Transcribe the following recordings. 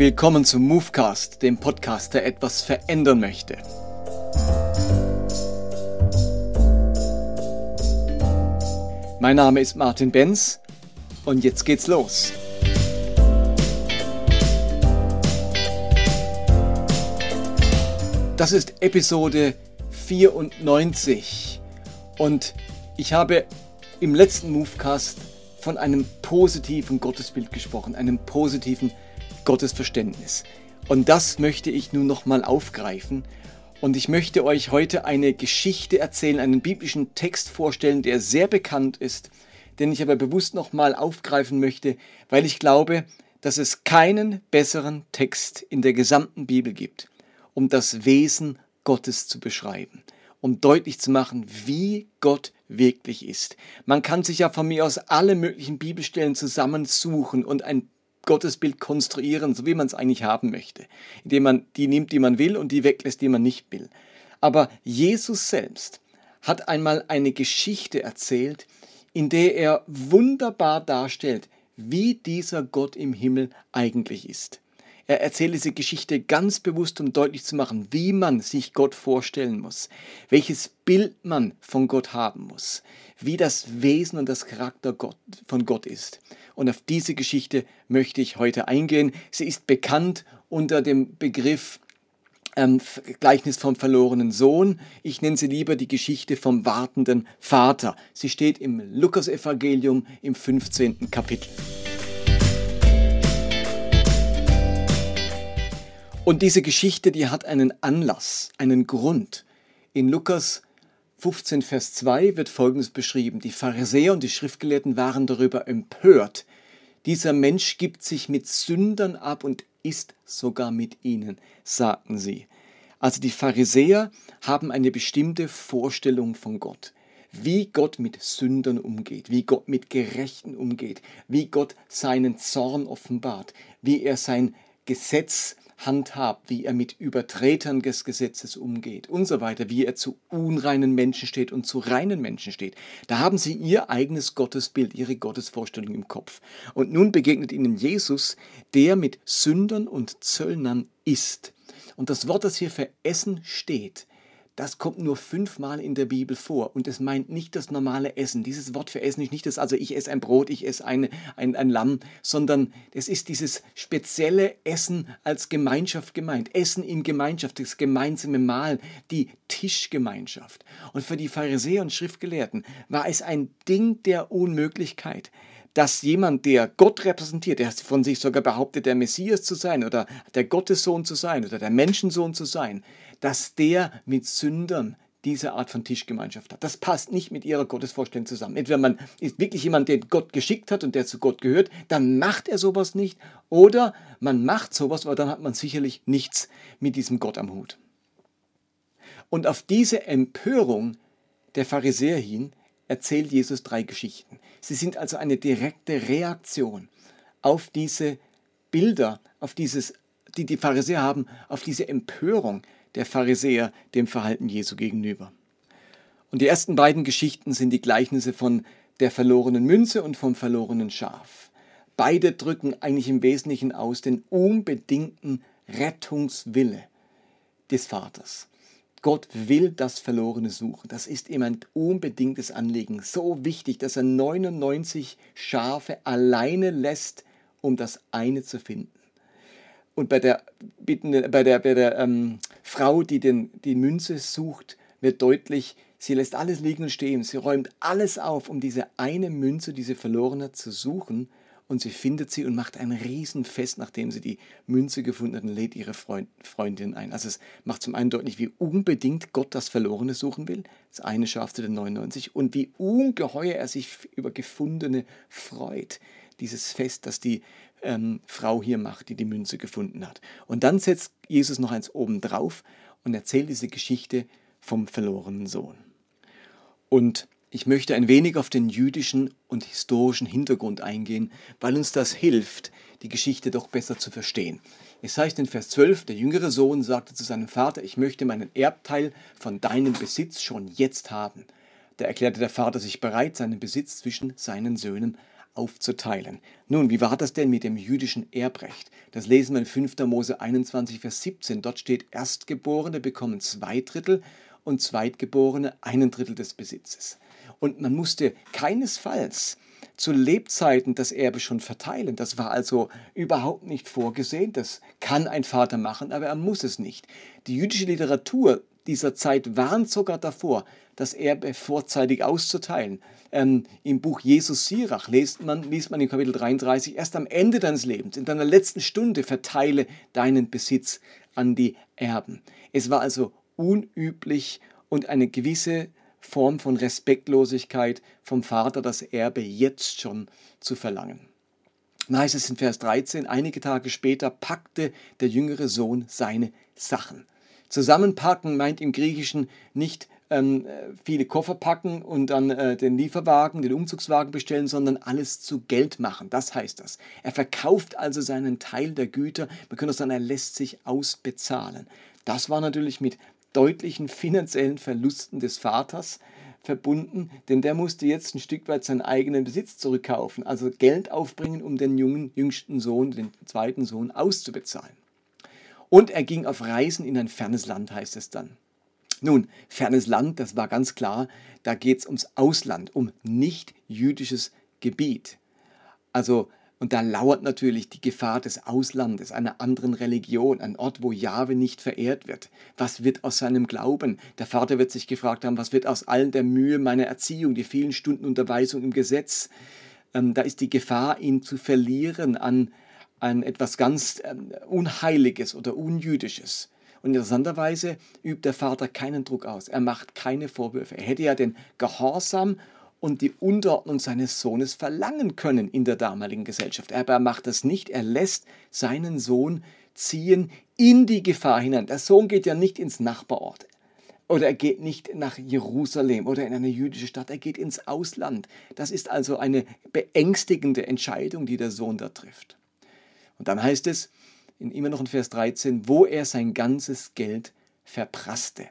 Willkommen zum Movecast, dem Podcast, der etwas verändern möchte. Mein Name ist Martin Benz und jetzt geht's los. Das ist Episode 94 und ich habe im letzten Movecast von einem positiven Gottesbild gesprochen, einem positiven Gottesverständnis. Und das möchte ich nun nochmal aufgreifen. Und ich möchte euch heute eine Geschichte erzählen, einen biblischen Text vorstellen, der sehr bekannt ist, den ich aber bewusst nochmal aufgreifen möchte, weil ich glaube, dass es keinen besseren Text in der gesamten Bibel gibt, um das Wesen Gottes zu beschreiben, um deutlich zu machen, wie Gott wirklich ist. Man kann sich ja von mir aus alle möglichen Bibelstellen zusammensuchen und ein Gottesbild konstruieren, so wie man es eigentlich haben möchte, indem man die nimmt, die man will und die weglässt, die man nicht will. Aber Jesus selbst hat einmal eine Geschichte erzählt, in der er wunderbar darstellt, wie dieser Gott im Himmel eigentlich ist. Er erzählt diese Geschichte ganz bewusst, um deutlich zu machen, wie man sich Gott vorstellen muss, welches Bild man von Gott haben muss, wie das Wesen und das Charakter Gott, von Gott ist. Und auf diese Geschichte möchte ich heute eingehen. Sie ist bekannt unter dem Begriff ähm, Gleichnis vom verlorenen Sohn. Ich nenne sie lieber die Geschichte vom wartenden Vater. Sie steht im Lukasevangelium im 15. Kapitel. Und diese Geschichte, die hat einen Anlass, einen Grund. In Lukas 15, Vers 2 wird Folgendes beschrieben. Die Pharisäer und die Schriftgelehrten waren darüber empört. Dieser Mensch gibt sich mit Sündern ab und ist sogar mit ihnen, sagten sie. Also die Pharisäer haben eine bestimmte Vorstellung von Gott. Wie Gott mit Sündern umgeht, wie Gott mit Gerechten umgeht, wie Gott seinen Zorn offenbart, wie er sein Gesetz handhabt, wie er mit Übertretern des Gesetzes umgeht und so weiter, wie er zu unreinen Menschen steht und zu reinen Menschen steht. Da haben sie ihr eigenes Gottesbild, ihre Gottesvorstellung im Kopf. Und nun begegnet ihnen Jesus, der mit Sündern und Zöllnern ist. Und das Wort, das hier für Essen steht, das kommt nur fünfmal in der Bibel vor und es meint nicht das normale Essen. Dieses Wort für Essen ist nicht das, also ich esse ein Brot, ich esse ein, ein, ein Lamm, sondern es ist dieses spezielle Essen als Gemeinschaft gemeint. Essen in Gemeinschaft, das gemeinsame Mahl, die Tischgemeinschaft. Und für die Pharisäer und Schriftgelehrten war es ein Ding der Unmöglichkeit dass jemand, der Gott repräsentiert, der von sich sogar behauptet, der Messias zu sein oder der Gottessohn zu sein oder der Menschensohn zu sein, dass der mit Sündern diese Art von Tischgemeinschaft hat. Das passt nicht mit ihrer Gottesvorstellung zusammen. Entweder man ist wirklich jemand, der Gott geschickt hat und der zu Gott gehört, dann macht er sowas nicht. Oder man macht sowas, aber dann hat man sicherlich nichts mit diesem Gott am Hut. Und auf diese Empörung der Pharisäer hin erzählt Jesus drei Geschichten. Sie sind also eine direkte Reaktion auf diese Bilder, auf dieses, die die Pharisäer haben, auf diese Empörung, der Pharisäer dem Verhalten Jesu gegenüber. Und die ersten beiden Geschichten sind die Gleichnisse von der verlorenen Münze und vom verlorenen Schaf. Beide drücken eigentlich im Wesentlichen aus den unbedingten Rettungswille des Vaters. Gott will das Verlorene suchen. Das ist ihm ein unbedingtes Anliegen. So wichtig, dass er 99 Schafe alleine lässt, um das eine zu finden. Und bei der, bei der, bei der ähm, Frau, die den, die Münze sucht, wird deutlich, sie lässt alles liegen und stehen. Sie räumt alles auf, um diese eine Münze, diese verlorene, zu suchen. Und sie findet sie und macht ein Riesenfest, nachdem sie die Münze gefunden hat und lädt ihre Freund, Freundin ein. Also es macht zum einen deutlich, wie unbedingt Gott das Verlorene suchen will, das eine Schaf zu den 99, und wie ungeheuer er sich über Gefundene freut. Dieses Fest, das die ähm, Frau hier macht, die die Münze gefunden hat. Und dann setzt Jesus noch eins oben drauf und erzählt diese Geschichte vom verlorenen Sohn. Und ich möchte ein wenig auf den jüdischen und historischen Hintergrund eingehen, weil uns das hilft, die Geschichte doch besser zu verstehen. Es heißt in Vers 12, der jüngere Sohn sagte zu seinem Vater, ich möchte meinen Erbteil von deinem Besitz schon jetzt haben. Da erklärte der Vater sich bereit, seinen Besitz zwischen seinen Söhnen aufzuteilen. Nun, wie war das denn mit dem jüdischen Erbrecht? Das lesen wir in 5. Mose 21, Vers 17. Dort steht, Erstgeborene bekommen zwei Drittel und Zweitgeborene einen Drittel des Besitzes. Und man musste keinesfalls zu Lebzeiten das Erbe schon verteilen. Das war also überhaupt nicht vorgesehen. Das kann ein Vater machen, aber er muss es nicht. Die jüdische Literatur dieser Zeit warnt sogar davor, das Erbe vorzeitig auszuteilen. Ähm, Im Buch Jesus Sirach liest man, liest man in Kapitel 33, erst am Ende deines Lebens, in deiner letzten Stunde, verteile deinen Besitz an die Erben. Es war also unüblich und eine gewisse Form von Respektlosigkeit vom Vater, das Erbe jetzt schon zu verlangen. Dann heißt es in Vers 13, einige Tage später packte der jüngere Sohn seine Sachen. Zusammenpacken meint im Griechischen nicht ähm, viele Koffer packen und dann äh, den Lieferwagen, den Umzugswagen bestellen, sondern alles zu Geld machen. Das heißt das. Er verkauft also seinen Teil der Güter. Wir können auch sagen, er lässt sich ausbezahlen. Das war natürlich mit deutlichen finanziellen Verlusten des Vaters verbunden, denn der musste jetzt ein Stück weit seinen eigenen Besitz zurückkaufen, also Geld aufbringen, um den jungen, jüngsten Sohn, den zweiten Sohn, auszubezahlen. Und er ging auf Reisen in ein fernes Land, heißt es dann. Nun, fernes Land, das war ganz klar, da geht es ums Ausland, um nicht jüdisches Gebiet. Also, und da lauert natürlich die Gefahr des Auslandes, einer anderen Religion, ein Ort, wo Jahwe nicht verehrt wird. Was wird aus seinem Glauben? Der Vater wird sich gefragt haben, was wird aus all der Mühe meiner Erziehung, die vielen Stunden Unterweisung im Gesetz? Ähm, da ist die Gefahr, ihn zu verlieren an, an etwas ganz ähm, Unheiliges oder Unjüdisches. Und interessanterweise übt der Vater keinen Druck aus. Er macht keine Vorwürfe. Er hätte ja den Gehorsam und die Unterordnung seines Sohnes verlangen können in der damaligen Gesellschaft. Aber er macht das nicht. Er lässt seinen Sohn ziehen in die Gefahr hinein. Der Sohn geht ja nicht ins Nachbarort. Oder er geht nicht nach Jerusalem oder in eine jüdische Stadt, er geht ins Ausland. Das ist also eine beängstigende Entscheidung, die der Sohn da trifft. Und dann heißt es, in, immer noch in Vers 13, wo er sein ganzes Geld verprasste.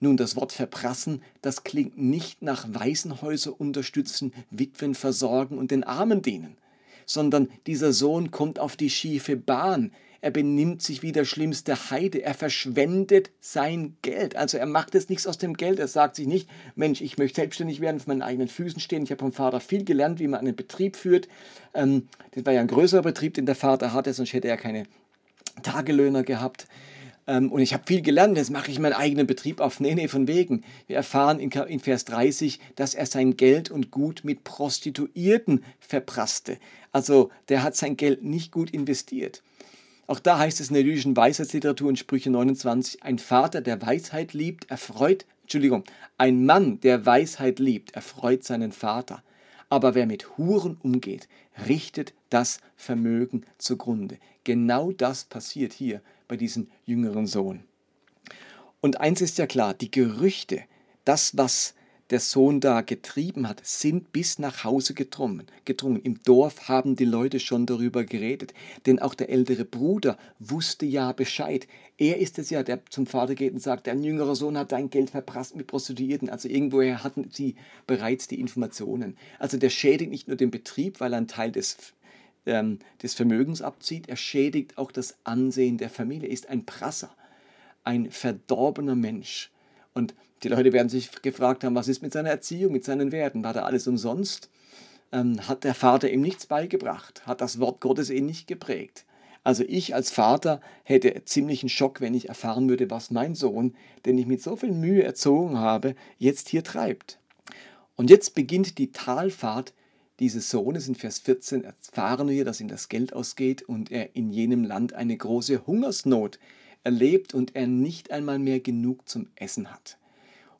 Nun, das Wort verprassen, das klingt nicht nach Waisenhäuser unterstützen, Witwen versorgen und den Armen dienen, sondern dieser Sohn kommt auf die schiefe Bahn. Er benimmt sich wie der schlimmste Heide. Er verschwendet sein Geld. Also er macht es nichts aus dem Geld. Er sagt sich nicht, Mensch, ich möchte selbstständig werden, auf meinen eigenen Füßen stehen. Ich habe vom Vater viel gelernt, wie man einen Betrieb führt. Ähm, das war ja ein größerer Betrieb, den der Vater hatte, sonst hätte er keine Tagelöhner gehabt. Ähm, und ich habe viel gelernt, jetzt mache ich meinen eigenen Betrieb auf. Nee, nee, von wegen. Wir erfahren in, in Vers 30, dass er sein Geld und Gut mit Prostituierten verprasste. Also der hat sein Geld nicht gut investiert. Auch da heißt es in der jüdischen Weisheitsliteratur in Sprüche 29, ein Vater, der Weisheit liebt, erfreut, Entschuldigung, ein Mann, der Weisheit liebt, erfreut seinen Vater. Aber wer mit Huren umgeht, richtet das Vermögen zugrunde. Genau das passiert hier bei diesem jüngeren Sohn. Und eins ist ja klar, die Gerüchte, das, was der Sohn da getrieben hat, sind bis nach Hause gedrungen. gedrungen. Im Dorf haben die Leute schon darüber geredet, denn auch der ältere Bruder wusste ja Bescheid. Er ist es ja, der zum Vater geht und sagt, dein jüngerer Sohn hat dein Geld verprasst mit Prostituierten. Also irgendwoher hatten sie bereits die Informationen. Also der schädigt nicht nur den Betrieb, weil er einen Teil des ähm, des Vermögens abzieht, er schädigt auch das Ansehen der Familie, er ist ein Prasser, ein verdorbener Mensch. Und die Leute werden sich gefragt haben, was ist mit seiner Erziehung, mit seinen Werten? War da alles umsonst? Ähm, hat der Vater ihm nichts beigebracht? Hat das Wort Gottes ihn nicht geprägt? Also ich als Vater hätte ziemlichen Schock, wenn ich erfahren würde, was mein Sohn, den ich mit so viel Mühe erzogen habe, jetzt hier treibt. Und jetzt beginnt die Talfahrt dieses Sohnes in Vers 14 erfahren wir, dass ihm das Geld ausgeht und er in jenem Land eine große Hungersnot erlebt und er nicht einmal mehr genug zum Essen hat.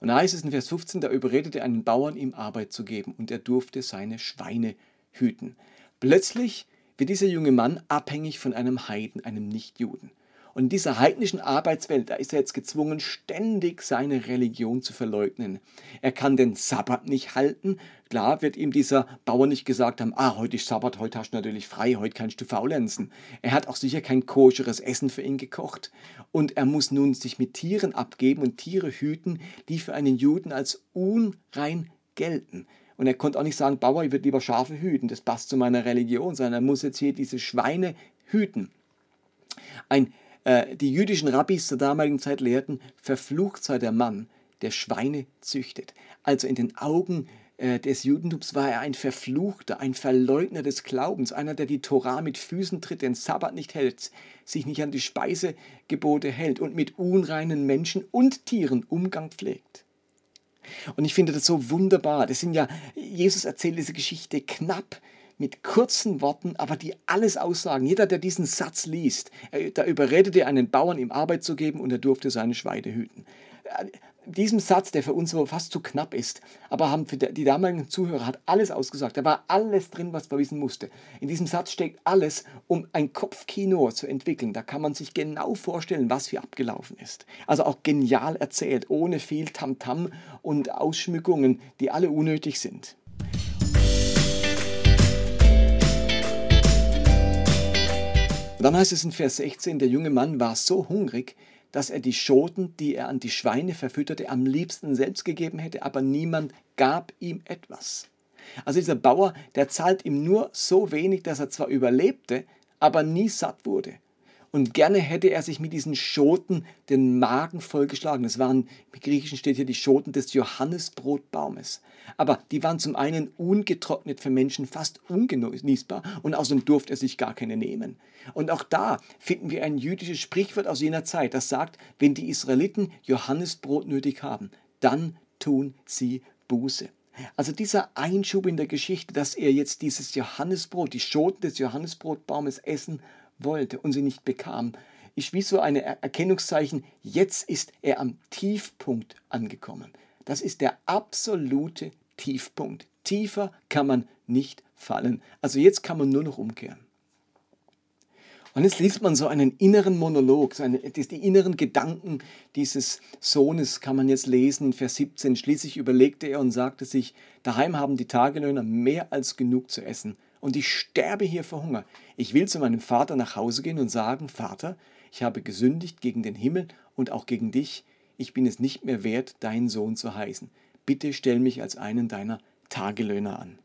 Und da heißt es in Vers 15, da überredete einen Bauern, ihm Arbeit zu geben und er durfte seine Schweine hüten. Plötzlich wird dieser junge Mann abhängig von einem Heiden, einem Nichtjuden. Und in dieser heidnischen Arbeitswelt, da ist er jetzt gezwungen, ständig seine Religion zu verleugnen. Er kann den Sabbat nicht halten. Klar wird ihm dieser Bauer nicht gesagt haben, ah, heute ist Sabbat, heute hast du natürlich frei, heute kannst du faulenzen. Er hat auch sicher kein koscheres Essen für ihn gekocht. Und er muss nun sich mit Tieren abgeben und Tiere hüten, die für einen Juden als unrein gelten. Und er konnte auch nicht sagen, Bauer, ich würde lieber Schafe hüten, das passt zu meiner Religion, sondern er muss jetzt hier diese Schweine hüten. Ein, äh, die jüdischen Rabbis zur damaligen Zeit lehrten, verflucht sei der Mann, der Schweine züchtet. Also in den Augen äh, des Judentums war er ein Verfluchter, ein Verleugner des Glaubens, einer, der die Torah mit Füßen tritt, den Sabbat nicht hält, sich nicht an die Speisegebote hält und mit unreinen Menschen und Tieren Umgang pflegt. Und ich finde das so wunderbar. Das sind ja, Jesus erzählt diese Geschichte knapp mit kurzen Worten, aber die alles aussagen. Jeder, der diesen Satz liest, da überredet er einen Bauern, ihm Arbeit zu geben und er durfte seine Schweine hüten diesem Satz, der für uns fast zu knapp ist, aber haben für die damaligen Zuhörer hat alles ausgesagt. Da war alles drin, was man wissen musste. In diesem Satz steckt alles, um ein Kopfkino zu entwickeln. Da kann man sich genau vorstellen, was hier abgelaufen ist. Also auch genial erzählt, ohne viel Tamtam -Tam und Ausschmückungen, die alle unnötig sind. Dann heißt es in Vers 16, der junge Mann war so hungrig, dass er die Schoten, die er an die Schweine verfütterte, am liebsten selbst gegeben hätte, aber niemand gab ihm etwas. Also dieser Bauer, der zahlt ihm nur so wenig, dass er zwar überlebte, aber nie satt wurde. Und gerne hätte er sich mit diesen Schoten den Magen vollgeschlagen. Das waren, im Griechischen steht hier die Schoten des Johannesbrotbaumes. Aber die waren zum einen ungetrocknet für Menschen fast ungenießbar und außerdem durfte er sich gar keine nehmen. Und auch da finden wir ein jüdisches Sprichwort aus jener Zeit, das sagt, wenn die Israeliten Johannesbrot nötig haben, dann tun sie Buße. Also dieser Einschub in der Geschichte, dass er jetzt dieses Johannesbrot, die Schoten des Johannesbrotbaumes essen wollte und sie nicht bekam, ist wie so ein Erkennungszeichen, jetzt ist er am Tiefpunkt angekommen. Das ist der absolute Tiefpunkt. Tiefer kann man nicht fallen. Also jetzt kann man nur noch umkehren. Und jetzt liest man so einen inneren Monolog, seine, die inneren Gedanken dieses Sohnes kann man jetzt lesen in Vers 17. Schließlich überlegte er und sagte sich, daheim haben die Tagelöhner mehr als genug zu essen und ich sterbe hier vor Hunger. Ich will zu meinem Vater nach Hause gehen und sagen, Vater, ich habe gesündigt gegen den Himmel und auch gegen dich. Ich bin es nicht mehr wert, dein Sohn zu heißen. Bitte stell mich als einen deiner Tagelöhner an.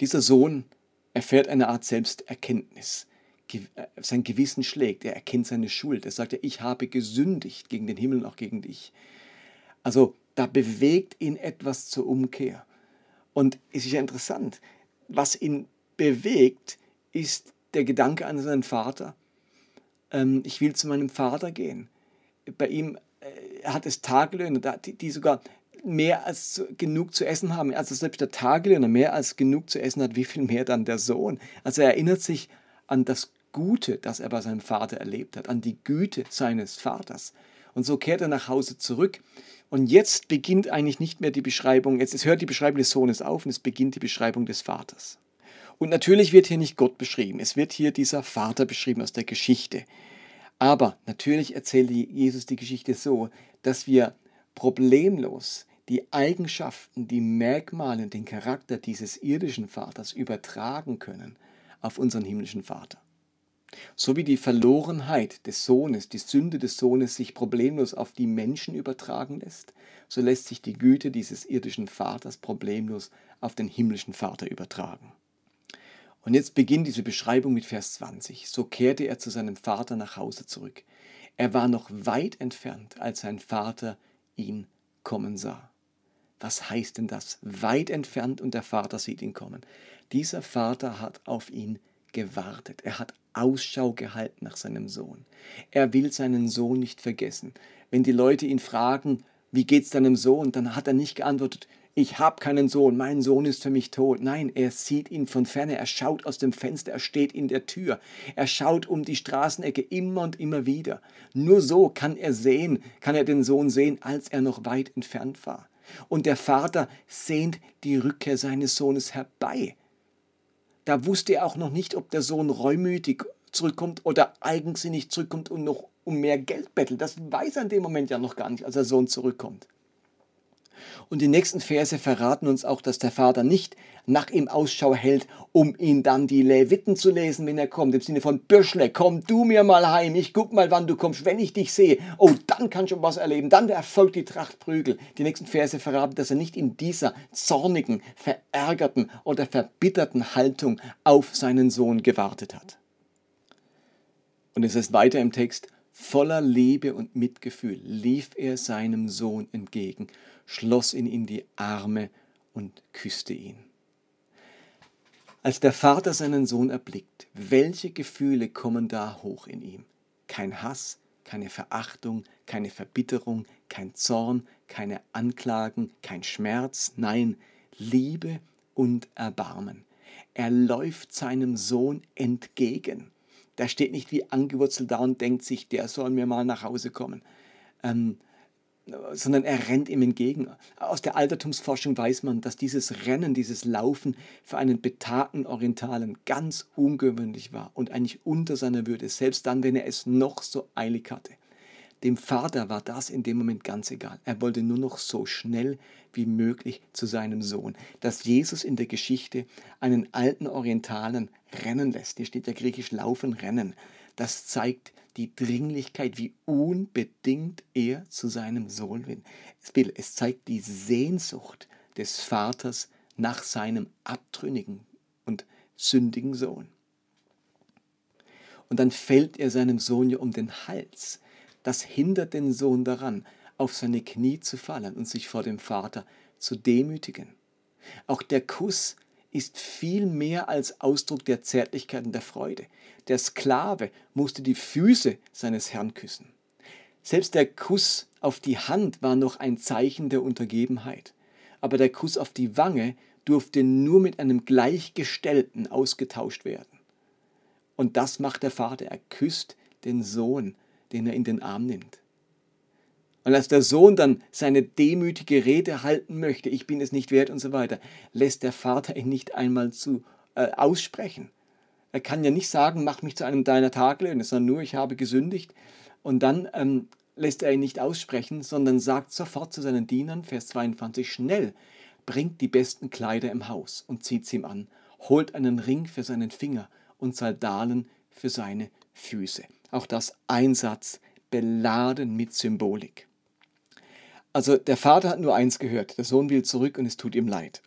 Dieser Sohn erfährt eine Art Selbsterkenntnis. Äh, sein Gewissen schlägt, er erkennt seine Schuld. Er sagt, ich habe gesündigt gegen den Himmel und auch gegen dich. Also da bewegt ihn etwas zur Umkehr. Und es ist ja interessant, was ihn bewegt, ist der Gedanke an seinen Vater. Ähm, ich will zu meinem Vater gehen. Bei ihm äh, hat es Tagelöhner, die, die sogar mehr als genug zu essen haben. Also selbst der Tagelöhner mehr als genug zu essen hat, wie viel mehr dann der Sohn. Also er erinnert sich an das Gute, das er bei seinem Vater erlebt hat, an die Güte seines Vaters. Und so kehrt er nach Hause zurück. Und jetzt beginnt eigentlich nicht mehr die Beschreibung, jetzt hört die Beschreibung des Sohnes auf und es beginnt die Beschreibung des Vaters. Und natürlich wird hier nicht Gott beschrieben, es wird hier dieser Vater beschrieben aus der Geschichte. Aber natürlich erzählt Jesus die Geschichte so, dass wir problemlos die Eigenschaften, die Merkmale, den Charakter dieses irdischen Vaters übertragen können auf unseren himmlischen Vater. So wie die Verlorenheit des Sohnes, die Sünde des Sohnes sich problemlos auf die Menschen übertragen lässt, so lässt sich die Güte dieses irdischen Vaters problemlos auf den himmlischen Vater übertragen. Und jetzt beginnt diese Beschreibung mit Vers 20. So kehrte er zu seinem Vater nach Hause zurück. Er war noch weit entfernt, als sein Vater ihn kommen sah. Was heißt denn das? Weit entfernt und der Vater sieht ihn kommen. Dieser Vater hat auf ihn gewartet. Er hat Ausschau gehalten nach seinem Sohn. Er will seinen Sohn nicht vergessen. Wenn die Leute ihn fragen, wie geht's deinem Sohn, dann hat er nicht geantwortet, ich habe keinen Sohn, mein Sohn ist für mich tot. Nein, er sieht ihn von ferne, er schaut aus dem Fenster, er steht in der Tür, er schaut um die Straßenecke immer und immer wieder. Nur so kann er sehen, kann er den Sohn sehen, als er noch weit entfernt war. Und der Vater sehnt die Rückkehr seines Sohnes herbei. Da wusste er auch noch nicht, ob der Sohn reumütig zurückkommt oder eigensinnig zurückkommt und noch um mehr Geld bettelt. Das weiß er in dem Moment ja noch gar nicht, als der Sohn zurückkommt. Und die nächsten Verse verraten uns auch, dass der Vater nicht nach ihm Ausschau hält, um ihn dann die Leviten zu lesen, wenn er kommt. Im Sinne von Bürschle, komm du mir mal heim, ich guck mal, wann du kommst, wenn ich dich sehe. Oh, dann kann schon was erleben, dann erfolgt die Tracht Prügel. Die nächsten Verse verraten, dass er nicht in dieser zornigen, verärgerten oder verbitterten Haltung auf seinen Sohn gewartet hat. Und es ist weiter im Text, voller Liebe und Mitgefühl lief er seinem Sohn entgegen, schloss ihn in die Arme und küsste ihn. Als der Vater seinen Sohn erblickt, welche Gefühle kommen da hoch in ihm? Kein Hass, keine Verachtung, keine Verbitterung, kein Zorn, keine Anklagen, kein Schmerz, nein, Liebe und Erbarmen. Er läuft seinem Sohn entgegen. Der steht nicht wie angewurzelt da und denkt sich, der soll mir mal nach Hause kommen. Ähm, sondern er rennt ihm entgegen. Aus der Altertumsforschung weiß man, dass dieses Rennen, dieses Laufen für einen betagten Orientalen ganz ungewöhnlich war und eigentlich unter seiner Würde, selbst dann, wenn er es noch so eilig hatte. Dem Vater war das in dem Moment ganz egal. Er wollte nur noch so schnell wie möglich zu seinem Sohn. Dass Jesus in der Geschichte einen alten Orientalen rennen lässt, hier steht ja griechisch laufen, rennen, das zeigt die Dringlichkeit, wie unbedingt er zu seinem Sohn will. Es zeigt die Sehnsucht des Vaters nach seinem abtrünnigen und sündigen Sohn. Und dann fällt er seinem Sohn ja um den Hals. Das hindert den Sohn daran, auf seine Knie zu fallen und sich vor dem Vater zu demütigen. Auch der Kuss ist viel mehr als Ausdruck der Zärtlichkeit und der Freude. Der Sklave musste die Füße seines Herrn küssen. Selbst der Kuss auf die Hand war noch ein Zeichen der Untergebenheit. Aber der Kuss auf die Wange durfte nur mit einem Gleichgestellten ausgetauscht werden. Und das macht der Vater. Er küsst den Sohn, den er in den Arm nimmt. Und als der Sohn dann seine demütige Rede halten möchte, ich bin es nicht wert und so weiter, lässt der Vater ihn nicht einmal zu äh, aussprechen. Er kann ja nicht sagen, mach mich zu einem deiner Tagelöhne, sondern nur, ich habe gesündigt. Und dann ähm, lässt er ihn nicht aussprechen, sondern sagt sofort zu seinen Dienern, Vers 22, schnell, bringt die besten Kleider im Haus und zieht sie ihm an, holt einen Ring für seinen Finger und Sandalen für seine Füße. Auch das Einsatz beladen mit Symbolik. Also der Vater hat nur eins gehört, der Sohn will zurück und es tut ihm leid.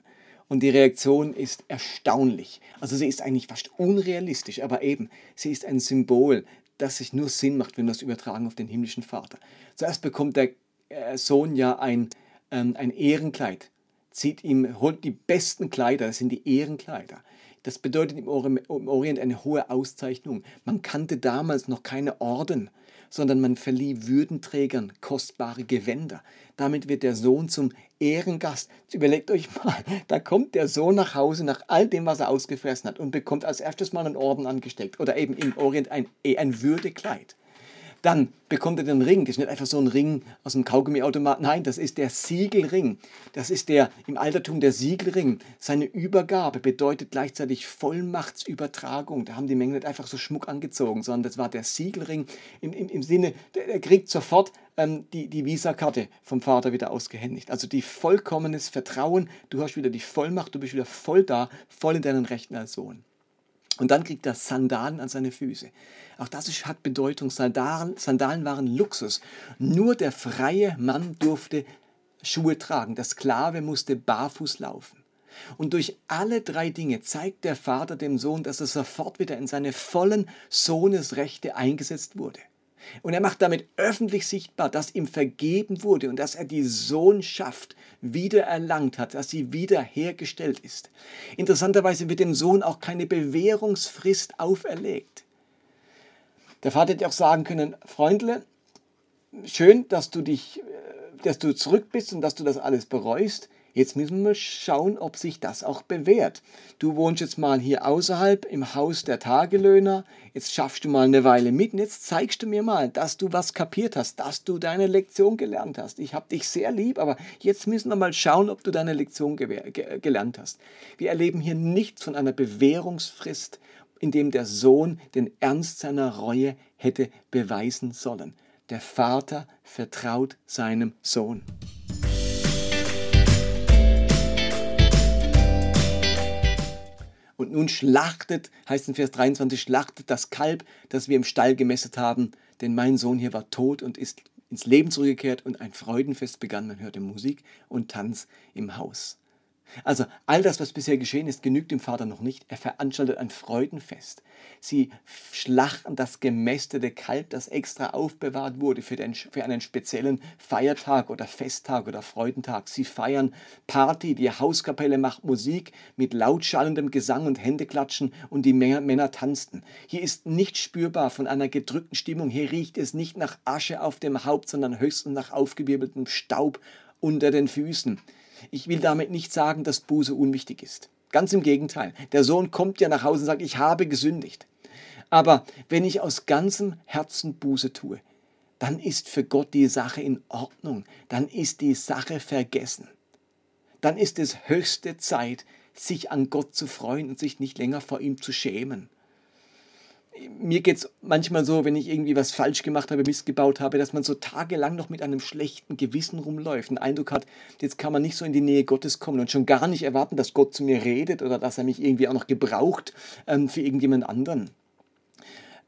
Und die Reaktion ist erstaunlich. Also sie ist eigentlich fast unrealistisch, aber eben, sie ist ein Symbol, das sich nur Sinn macht, wenn wir es übertragen auf den himmlischen Vater. Zuerst bekommt der äh, Sohn ja ein, ähm, ein Ehrenkleid, zieht ihm, holt die besten Kleider, das sind die Ehrenkleider. Das bedeutet im Orient eine hohe Auszeichnung. Man kannte damals noch keine Orden sondern man verlieh Würdenträgern kostbare Gewänder. Damit wird der Sohn zum Ehrengast. Überlegt euch mal, da kommt der Sohn nach Hause nach all dem, was er ausgefressen hat und bekommt als erstes mal einen Orden angesteckt oder eben im Orient ein, ein Würdekleid. Dann bekommt er den Ring. Das ist nicht einfach so ein Ring aus dem Kaugummiautomat. Nein, das ist der Siegelring. Das ist der im Altertum der Siegelring. Seine Übergabe bedeutet gleichzeitig Vollmachtsübertragung. Da haben die Mengen nicht einfach so Schmuck angezogen, sondern das war der Siegelring im, im, im Sinne, er kriegt sofort ähm, die, die Visakarte vom Vater wieder ausgehändigt. Also die vollkommenes Vertrauen. Du hast wieder die Vollmacht, du bist wieder voll da, voll in deinen Rechten als Sohn. Und dann kriegt er Sandalen an seine Füße. Auch das hat Bedeutung. Sandalen, Sandalen waren Luxus. Nur der freie Mann durfte Schuhe tragen. Der Sklave musste barfuß laufen. Und durch alle drei Dinge zeigt der Vater dem Sohn, dass er sofort wieder in seine vollen Sohnesrechte eingesetzt wurde. Und er macht damit öffentlich sichtbar, dass ihm vergeben wurde und dass er die Sohnschaft wiedererlangt hat, dass sie wiederhergestellt ist. Interessanterweise wird dem Sohn auch keine Bewährungsfrist auferlegt. Der Vater hätte auch sagen können, Freundle, schön, dass du dich, äh, dass du zurück bist und dass du das alles bereust. Jetzt müssen wir schauen, ob sich das auch bewährt. Du wohnst jetzt mal hier außerhalb im Haus der Tagelöhner. Jetzt schaffst du mal eine Weile mit und jetzt zeigst du mir mal, dass du was kapiert hast, dass du deine Lektion gelernt hast. Ich habe dich sehr lieb, aber jetzt müssen wir mal schauen, ob du deine Lektion ge ge gelernt hast. Wir erleben hier nichts von einer Bewährungsfrist, in dem der Sohn den Ernst seiner Reue hätte beweisen sollen. Der Vater vertraut seinem Sohn. Und nun schlachtet, heißt in Vers 23, schlachtet das Kalb, das wir im Stall gemästet haben, denn mein Sohn hier war tot und ist ins Leben zurückgekehrt und ein Freudenfest begann. Man hörte Musik und Tanz im Haus. Also all das, was bisher geschehen ist, genügt dem Vater noch nicht. Er veranstaltet ein Freudenfest. Sie schlachten das gemästete Kalb, das extra aufbewahrt wurde für, den, für einen speziellen Feiertag oder Festtag oder Freudentag. Sie feiern Party, die Hauskapelle macht Musik mit lautschallendem Gesang und Händeklatschen und die Männer tanzten. Hier ist nicht spürbar von einer gedrückten Stimmung. Hier riecht es nicht nach Asche auf dem Haupt, sondern höchstens nach aufgewirbeltem Staub unter den Füßen. Ich will damit nicht sagen, dass Buße unwichtig ist. Ganz im Gegenteil. Der Sohn kommt ja nach Hause und sagt, ich habe gesündigt. Aber wenn ich aus ganzem Herzen Buße tue, dann ist für Gott die Sache in Ordnung. Dann ist die Sache vergessen. Dann ist es höchste Zeit, sich an Gott zu freuen und sich nicht länger vor ihm zu schämen mir geht es manchmal so, wenn ich irgendwie was falsch gemacht habe, missgebaut habe, dass man so tagelang noch mit einem schlechten Gewissen rumläuft, einen Eindruck hat, jetzt kann man nicht so in die Nähe Gottes kommen und schon gar nicht erwarten, dass Gott zu mir redet oder dass er mich irgendwie auch noch gebraucht ähm, für irgendjemand anderen.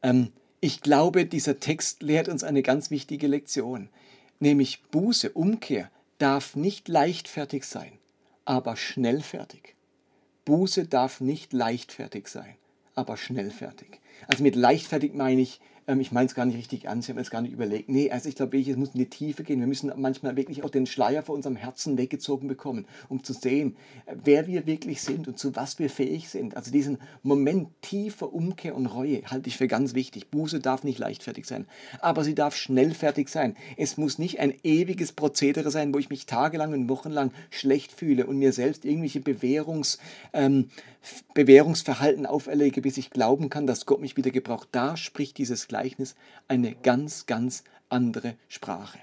Ähm, ich glaube, dieser Text lehrt uns eine ganz wichtige Lektion, nämlich Buße, Umkehr darf nicht leichtfertig sein, aber schnellfertig. Buße darf nicht leichtfertig sein, aber schnellfertig. Also mit leichtfertig meine ich, ähm, ich meine es gar nicht richtig ernst, ich habe mir das gar nicht überlegt. Nee, also ich glaube, es muss in die Tiefe gehen. Wir müssen manchmal wirklich auch den Schleier vor unserem Herzen weggezogen bekommen, um zu sehen, wer wir wirklich sind und zu was wir fähig sind. Also diesen Moment tiefer Umkehr und Reue halte ich für ganz wichtig. Buße darf nicht leichtfertig sein, aber sie darf schnellfertig sein. Es muss nicht ein ewiges Prozedere sein, wo ich mich tagelang und wochenlang schlecht fühle und mir selbst irgendwelche Bewährungs, ähm, Bewährungsverhalten auferlege, bis ich glauben kann, dass Gott mich wieder gebraucht. Da spricht dieses Gleichnis eine ganz, ganz andere Sprache.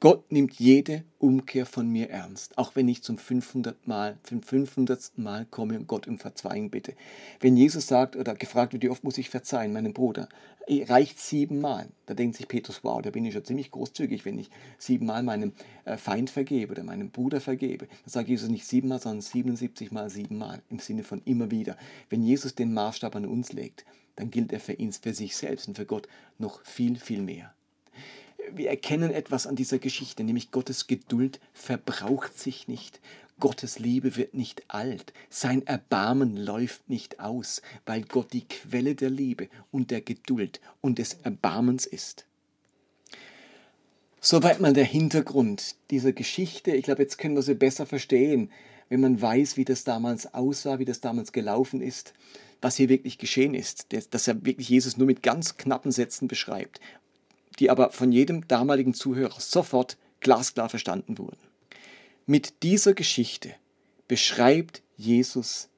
Gott nimmt jede Umkehr von mir ernst, auch wenn ich zum 500 Mal, zum 500. Mal komme und Gott um Verzeihung bitte. Wenn Jesus sagt oder gefragt wird, wie oft muss ich verzeihen, meinem Bruder, reicht siebenmal. Da denkt sich Petrus, wow, da bin ich schon ziemlich großzügig, wenn ich siebenmal meinem äh, Feind vergebe oder meinem Bruder vergebe. Da sagt Jesus nicht siebenmal, sondern 77 mal siebenmal, im Sinne von immer wieder. Wenn Jesus den Maßstab an uns legt, dann gilt er für ihn, für sich selbst und für Gott noch viel, viel mehr wir erkennen etwas an dieser Geschichte, nämlich Gottes Geduld verbraucht sich nicht. Gottes Liebe wird nicht alt, sein Erbarmen läuft nicht aus, weil Gott die Quelle der Liebe und der Geduld und des Erbarmens ist. Soweit mal der Hintergrund dieser Geschichte. Ich glaube, jetzt können wir sie besser verstehen, wenn man weiß, wie das damals aussah, wie das damals gelaufen ist, was hier wirklich geschehen ist, dass er wirklich Jesus nur mit ganz knappen Sätzen beschreibt die aber von jedem damaligen Zuhörer sofort glasklar verstanden wurden. Mit dieser Geschichte beschreibt Jesus,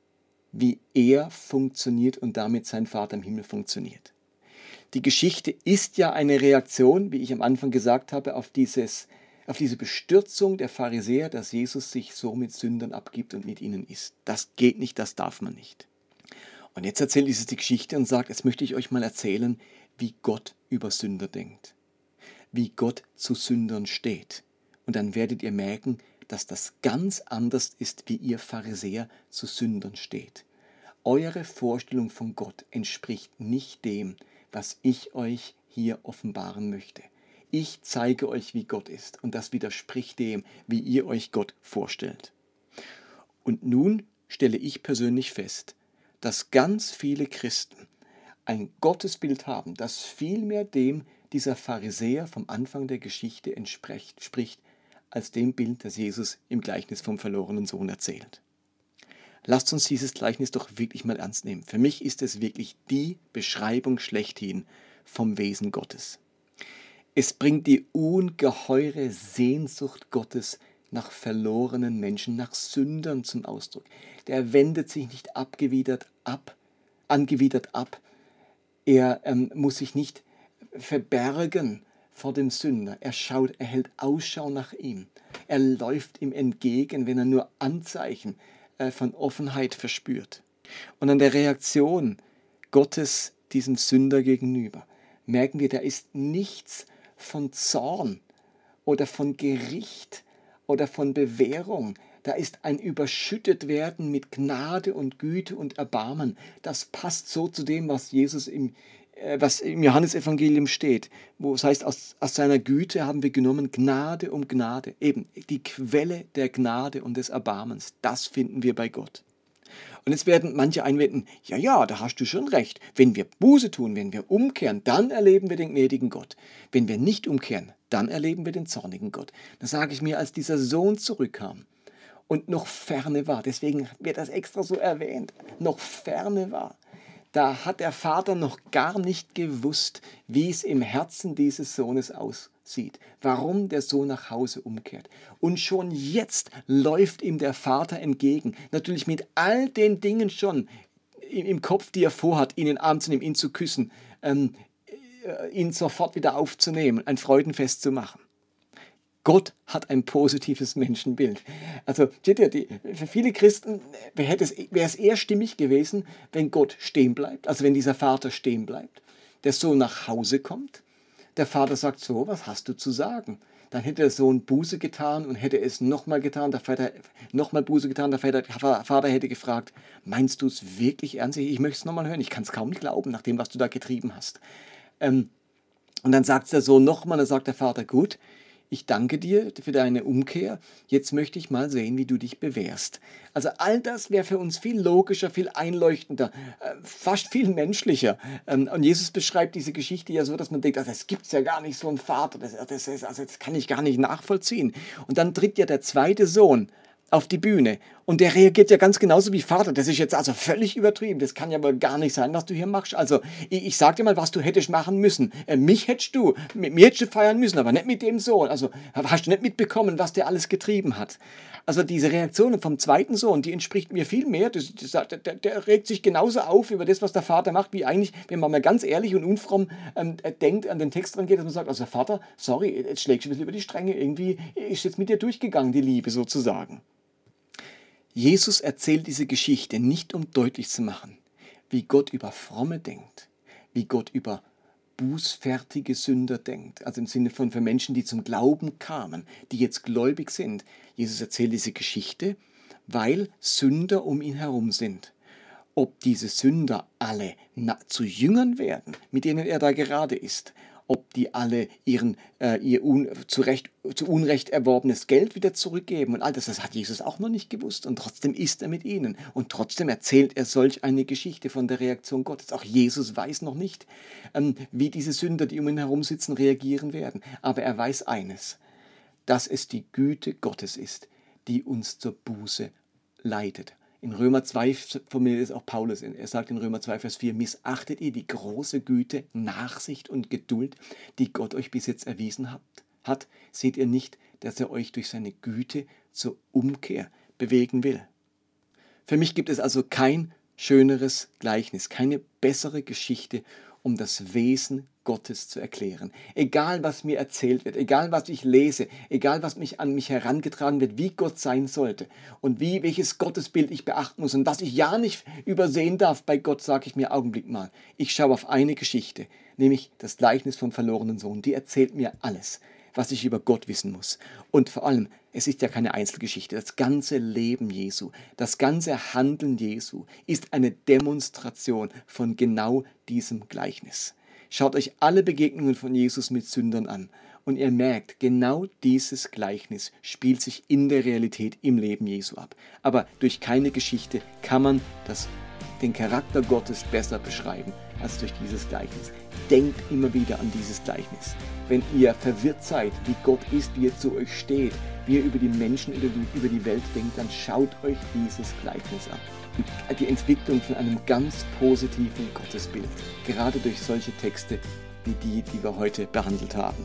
wie er funktioniert und damit sein Vater im Himmel funktioniert. Die Geschichte ist ja eine Reaktion, wie ich am Anfang gesagt habe, auf, dieses, auf diese Bestürzung der Pharisäer, dass Jesus sich so mit Sündern abgibt und mit ihnen ist. Das geht nicht, das darf man nicht. Und jetzt erzählt Jesus die Geschichte und sagt, jetzt möchte ich euch mal erzählen, wie Gott über Sünder denkt, wie Gott zu Sündern steht. Und dann werdet ihr merken, dass das ganz anders ist, wie ihr Pharisäer zu Sündern steht. Eure Vorstellung von Gott entspricht nicht dem, was ich euch hier offenbaren möchte. Ich zeige euch, wie Gott ist, und das widerspricht dem, wie ihr euch Gott vorstellt. Und nun stelle ich persönlich fest, dass ganz viele Christen ein Gottesbild haben, das vielmehr dem dieser Pharisäer vom Anfang der Geschichte entspricht, spricht, als dem Bild, das Jesus im Gleichnis vom verlorenen Sohn erzählt. Lasst uns dieses Gleichnis doch wirklich mal ernst nehmen. Für mich ist es wirklich die Beschreibung schlechthin vom Wesen Gottes. Es bringt die ungeheure Sehnsucht Gottes nach verlorenen Menschen, nach Sündern zum Ausdruck. Der wendet sich nicht abgewidert ab, angewidert ab, er ähm, muss sich nicht verbergen vor dem Sünder. Er schaut, er hält Ausschau nach ihm. Er läuft ihm entgegen, wenn er nur Anzeichen äh, von Offenheit verspürt. Und an der Reaktion Gottes diesem Sünder gegenüber merken wir, da ist nichts von Zorn oder von Gericht oder von Bewährung, Da ist ein Überschüttetwerden mit Gnade und Güte und Erbarmen. Das passt so zu dem, was Jesus im, äh, was im Johannesevangelium steht, wo es heißt, aus, aus seiner Güte haben wir genommen Gnade um Gnade. Eben die Quelle der Gnade und des Erbarmens. Das finden wir bei Gott. Und jetzt werden manche einwenden, ja, ja, da hast du schon recht. Wenn wir Buße tun, wenn wir umkehren, dann erleben wir den gnädigen Gott. Wenn wir nicht umkehren, dann erleben wir den zornigen Gott. Da sage ich mir, als dieser Sohn zurückkam und noch ferne war, deswegen wird das extra so erwähnt, noch ferne war, da hat der Vater noch gar nicht gewusst, wie es im Herzen dieses Sohnes aussieht, warum der Sohn nach Hause umkehrt. Und schon jetzt läuft ihm der Vater entgegen, natürlich mit all den Dingen schon im Kopf, die er vorhat, ihn in den Arm zu nehmen, ihn zu küssen, ähm, äh, ihn sofort wieder aufzunehmen, ein Freudenfest zu machen. Gott hat ein positives Menschenbild. Also, für viele Christen wäre es, wäre es eher stimmig gewesen, wenn Gott stehen bleibt, also wenn dieser Vater stehen bleibt, der Sohn nach Hause kommt, der Vater sagt so, was hast du zu sagen? Dann hätte der Sohn Buße getan und hätte es nochmal getan, der Vater nochmal Buße getan, der Vater, der Vater hätte gefragt, meinst du es wirklich ernst? Ich möchte es nochmal hören, ich kann es kaum glauben, nach dem, was du da getrieben hast. Ähm, und dann sagt der Sohn nochmal, dann sagt der Vater, gut, ich danke dir für deine Umkehr. Jetzt möchte ich mal sehen, wie du dich bewährst. Also all das wäre für uns viel logischer, viel einleuchtender, äh, fast viel menschlicher. Ähm, und Jesus beschreibt diese Geschichte ja so, dass man denkt, also es gibt ja gar nicht so einen Vater, das, das, ist, also das kann ich gar nicht nachvollziehen. Und dann tritt ja der zweite Sohn auf die Bühne. Und der reagiert ja ganz genauso wie Vater. Das ist jetzt also völlig übertrieben. Das kann ja wohl gar nicht sein, was du hier machst. Also, ich, ich sag dir mal, was du hättest machen müssen. Äh, mich hättest du, mit mir hättest du feiern müssen, aber nicht mit dem Sohn. Also, hast du nicht mitbekommen, was der alles getrieben hat. Also, diese Reaktion vom zweiten Sohn, die entspricht mir viel mehr. Das, das, der, der, regt sich genauso auf über das, was der Vater macht, wie eigentlich, wenn man mal ganz ehrlich und unfromm ähm, denkt, an den Text rangeht, dass man sagt, also Vater, sorry, jetzt schlägst du ein bisschen über die Stränge. Irgendwie ist jetzt mit dir durchgegangen, die Liebe sozusagen. Jesus erzählt diese Geschichte nicht, um deutlich zu machen, wie Gott über Fromme denkt, wie Gott über bußfertige Sünder denkt, also im Sinne von für Menschen, die zum Glauben kamen, die jetzt gläubig sind. Jesus erzählt diese Geschichte, weil Sünder um ihn herum sind. Ob diese Sünder alle zu Jüngern werden, mit denen er da gerade ist, ob die alle ihren, äh, ihr un, zu, Recht, zu Unrecht erworbenes Geld wieder zurückgeben und all das, das hat Jesus auch noch nicht gewusst und trotzdem ist er mit ihnen und trotzdem erzählt er solch eine Geschichte von der Reaktion Gottes. Auch Jesus weiß noch nicht, ähm, wie diese Sünder, die um ihn herum sitzen, reagieren werden, aber er weiß eines, dass es die Güte Gottes ist, die uns zur Buße leitet. In Römer 2 formuliert es auch Paulus. Er sagt in Römer 2, Vers 4, missachtet ihr die große Güte, Nachsicht und Geduld, die Gott euch bis jetzt erwiesen hat? hat? Seht ihr nicht, dass er euch durch seine Güte zur Umkehr bewegen will? Für mich gibt es also kein schöneres Gleichnis, keine bessere Geschichte, um das Wesen Gottes zu erklären. Egal, was mir erzählt wird, egal, was ich lese, egal, was mich an mich herangetragen wird, wie Gott sein sollte und wie, welches Gottesbild ich beachten muss und was ich ja nicht übersehen darf bei Gott, sage ich mir Augenblick mal. Ich schaue auf eine Geschichte, nämlich das Gleichnis vom verlorenen Sohn. Die erzählt mir alles, was ich über Gott wissen muss. Und vor allem, es ist ja keine Einzelgeschichte. Das ganze Leben Jesu, das ganze Handeln Jesu ist eine Demonstration von genau diesem Gleichnis. Schaut euch alle Begegnungen von Jesus mit Sündern an und ihr merkt, genau dieses Gleichnis spielt sich in der Realität im Leben Jesu ab. Aber durch keine Geschichte kann man das, den Charakter Gottes besser beschreiben als durch dieses Gleichnis. Denkt immer wieder an dieses Gleichnis. Wenn ihr verwirrt seid, wie Gott ist, wie er zu euch steht, wie ihr über die Menschen, über die Welt denkt, dann schaut euch dieses Gleichnis an die Entwicklung von einem ganz positiven Gottesbild, gerade durch solche Texte wie die, die wir heute behandelt haben.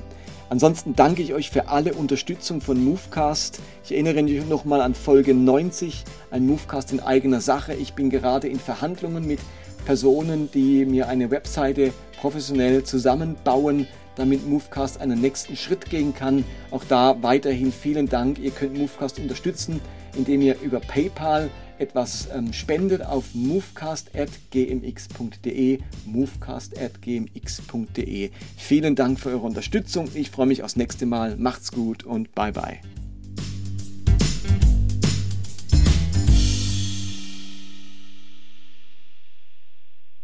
Ansonsten danke ich euch für alle Unterstützung von Movecast. Ich erinnere mich nochmal an Folge 90, ein Movecast in eigener Sache. Ich bin gerade in Verhandlungen mit Personen, die mir eine Webseite professionell zusammenbauen, damit Movecast einen nächsten Schritt gehen kann. Auch da weiterhin vielen Dank. Ihr könnt Movecast unterstützen, indem ihr über PayPal etwas ähm, spendet auf movecast.gmx.de, movecast.gmx.de. Vielen Dank für eure Unterstützung. Ich freue mich aufs nächste Mal. Macht's gut und bye bye.